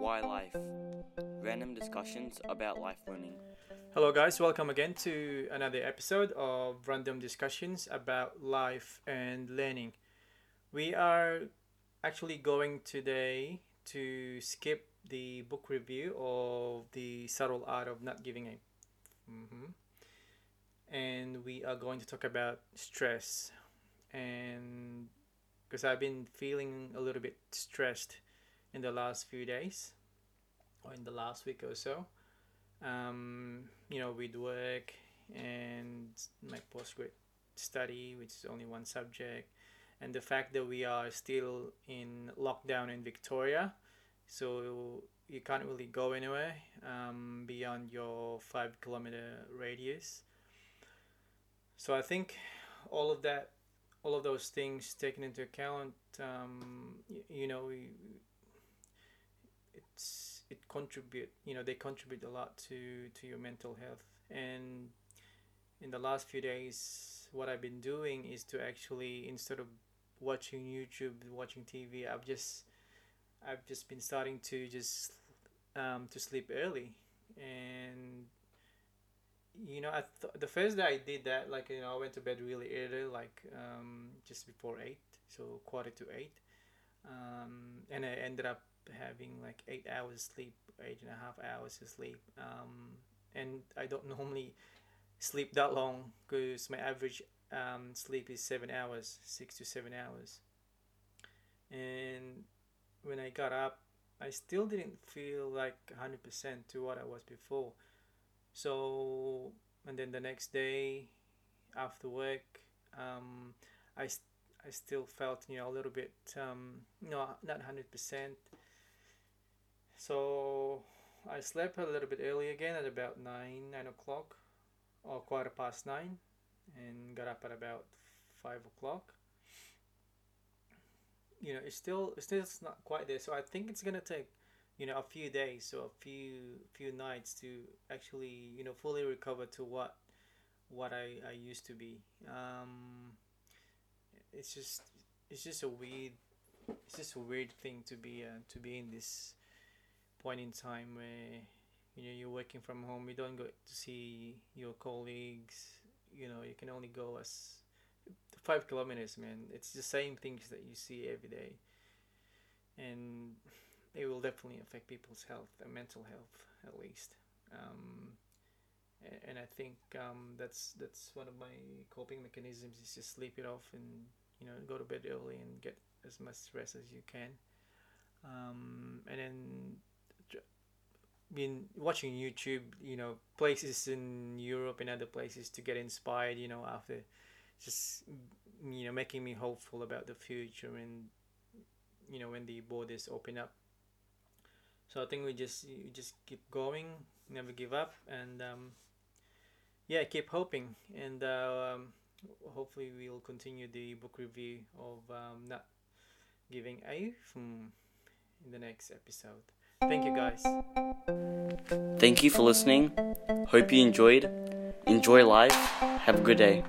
Why Life? Random discussions about life learning. Hello, guys. Welcome again to another episode of Random Discussions about Life and Learning. We are actually going today to skip the book review of The Subtle Art of Not Giving a. Mhm. And we are going to talk about stress. And because I've been feeling a little bit stressed in the last few days or in the last week or so um, you know, with work and my postgrad study, which is only one subject, and the fact that we are still in lockdown in Victoria, so you can't really go anywhere um, beyond your five kilometer radius. So I think all of that, all of those things taken into account, um, y- you know, it's it contribute you know they contribute a lot to to your mental health. And in the last few days what i've been doing is to actually instead of watching youtube watching tv i've just i've just been starting to just um, to sleep early. And you know I th- the first day i did that like you know i went to bed really early like um, just before eight so quarter to eight. Um, and i ended up having like eight hours sleep, eight and a half hours of sleep. Um, and I don't normally sleep that long because my average um, sleep is seven hours, six to seven hours. And when I got up, I still didn't feel like 100% to what I was before. So, and then the next day after work, um, I, I still felt, you know, a little bit, um, no, not 100%. So I slept a little bit early again at about nine, nine o'clock, or quarter past nine, and got up at about five o'clock. You know, it's still it's still not quite there. So I think it's gonna take, you know, a few days or a few few nights to actually you know fully recover to what what I, I used to be. Um, it's just it's just a weird it's just a weird thing to be uh, to be in this point in time where you know you're working from home you don't go to see your colleagues you know you can only go as five kilometers man. It's the same things that you see every day. And it will definitely affect people's health and mental health at least. Um, and I think um, that's that's one of my coping mechanisms is just sleep it off and you know go to bed early and get as much rest as you can. Um, and then been watching YouTube, you know, places in Europe and other places to get inspired, you know, after just you know making me hopeful about the future and you know when the borders open up. So I think we just you just keep going, never give up, and um, yeah, keep hoping, and uh, um, hopefully we'll continue the book review of um, not giving a from in the next episode. Thank you guys. Thank you for listening. Hope you enjoyed. Enjoy life. Have a good day.